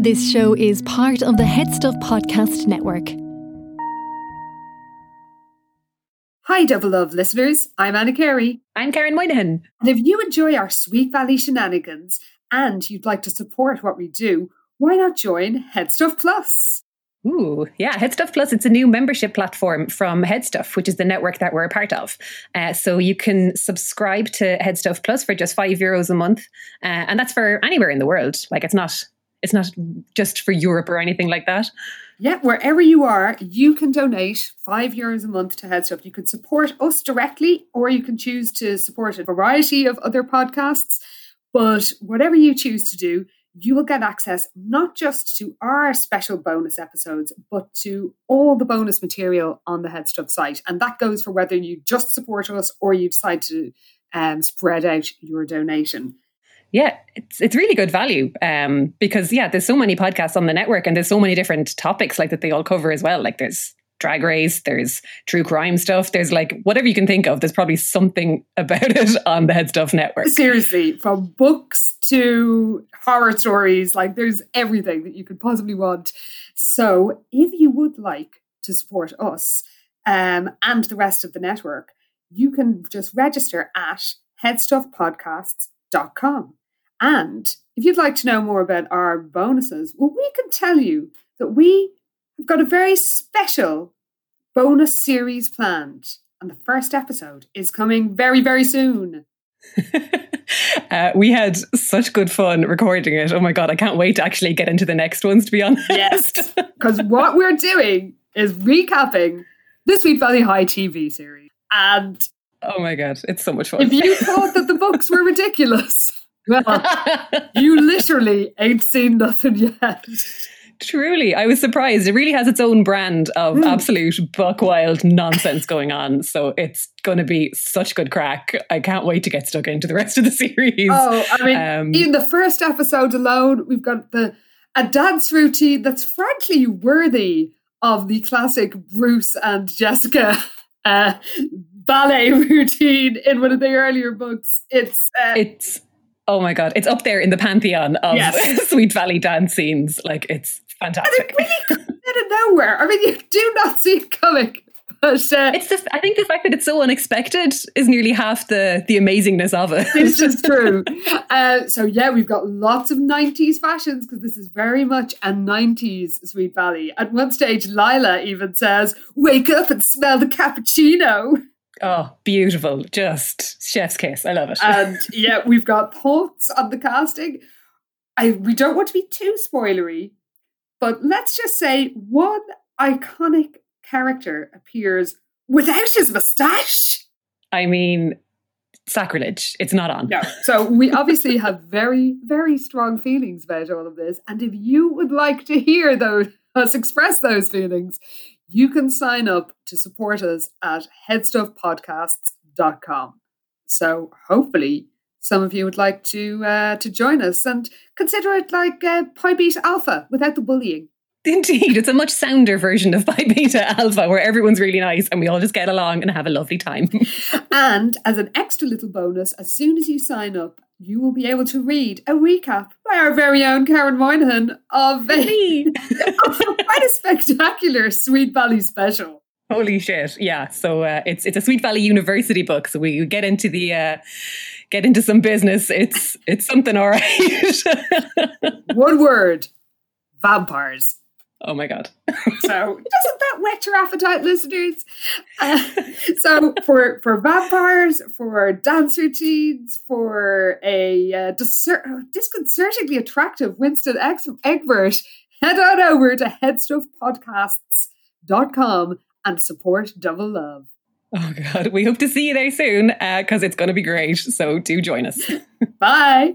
This show is part of the Head Stuff Podcast Network. Hi, Double Love listeners. I'm Anna Carey. I'm Karen Moynihan. And if you enjoy our Sweet Valley shenanigans and you'd like to support what we do, why not join Head Stuff Plus? Ooh, yeah, Headstuff Plus. It's a new membership platform from Headstuff, which is the network that we're a part of. Uh, so you can subscribe to Headstuff Plus for just five euros a month, uh, and that's for anywhere in the world. Like it's not, it's not just for Europe or anything like that. Yeah, wherever you are, you can donate five euros a month to Headstuff. You can support us directly, or you can choose to support a variety of other podcasts. But whatever you choose to do, you will get access not just to our special bonus episodes, but to all the bonus material on the Headstuff site. And that goes for whether you just support us or you decide to um, spread out your donation. Yeah, it's it's really good value um, because yeah, there's so many podcasts on the network and there's so many different topics like that they all cover as well. Like there's drag race, there's true crime stuff, there's like whatever you can think of, there's probably something about it on the Head Stuff Network. Seriously, from books to horror stories, like there's everything that you could possibly want. So if you would like to support us um, and the rest of the network, you can just register at headstuffpodcasts.com. And if you'd like to know more about our bonuses, well, we can tell you that we We've got a very special bonus series planned, and the first episode is coming very, very soon. uh, we had such good fun recording it. Oh my god, I can't wait to actually get into the next ones. To be honest, yes, because what we're doing is recapping the Sweet Valley High TV series, and oh my god, it's so much fun. If you thought that the books were ridiculous, well, you literally ain't seen nothing yet. Truly, I was surprised. It really has its own brand of mm. absolute buck wild nonsense going on. So it's going to be such good crack. I can't wait to get stuck into the rest of the series. Oh, I mean, um, in the first episode alone, we've got the a dance routine that's frankly worthy of the classic Bruce and Jessica uh, ballet routine in one of the earlier books. It's uh, it's oh my god, it's up there in the pantheon of yes. Sweet Valley dance scenes. Like it's fantastic. And it really out of nowhere. I mean, you do not see it coming. But, uh, it's just, I think the fact that it's so unexpected is nearly half the the amazingness of it. It's just true. Uh, so yeah, we've got lots of '90s fashions because this is very much a '90s Sweet Valley. At one stage, Lila even says, "Wake up and smell the cappuccino." Oh, beautiful! Just chef's kiss. I love it. And yeah, we've got thoughts on the casting. I we don't want to be too spoilery, but let's just say one iconic character appears without his mustache. I mean, sacrilege. It's not on. No. So we obviously have very, very strong feelings about all of this. And if you would like to hear those us express those feelings, you can sign up to support us at headstuffpodcasts.com. So hopefully some of you would like to uh, to join us and consider it like uh, Pi Beta Alpha without the bullying. Indeed, it's a much sounder version of Pi Beta Alpha where everyone's really nice and we all just get along and have a lovely time. and as an extra little bonus, as soon as you sign up, you will be able to read a recap by our very own Karen Moynihan of, a, of quite a spectacular Sweet Valley special. Holy shit! Yeah, so uh, it's it's a Sweet Valley University book. So we get into the uh, get into some business. It's it's something all right. One word: vampires. Oh my god! so doesn't that whet your appetite, listeners? Uh, so for for vampires, for dance routines, for a uh, disconcertingly attractive Winston Egbert, head on over to headstuffpodcasts.com and support Double Love. Oh god, we hope to see you there soon because uh, it's going to be great. So do join us. Bye.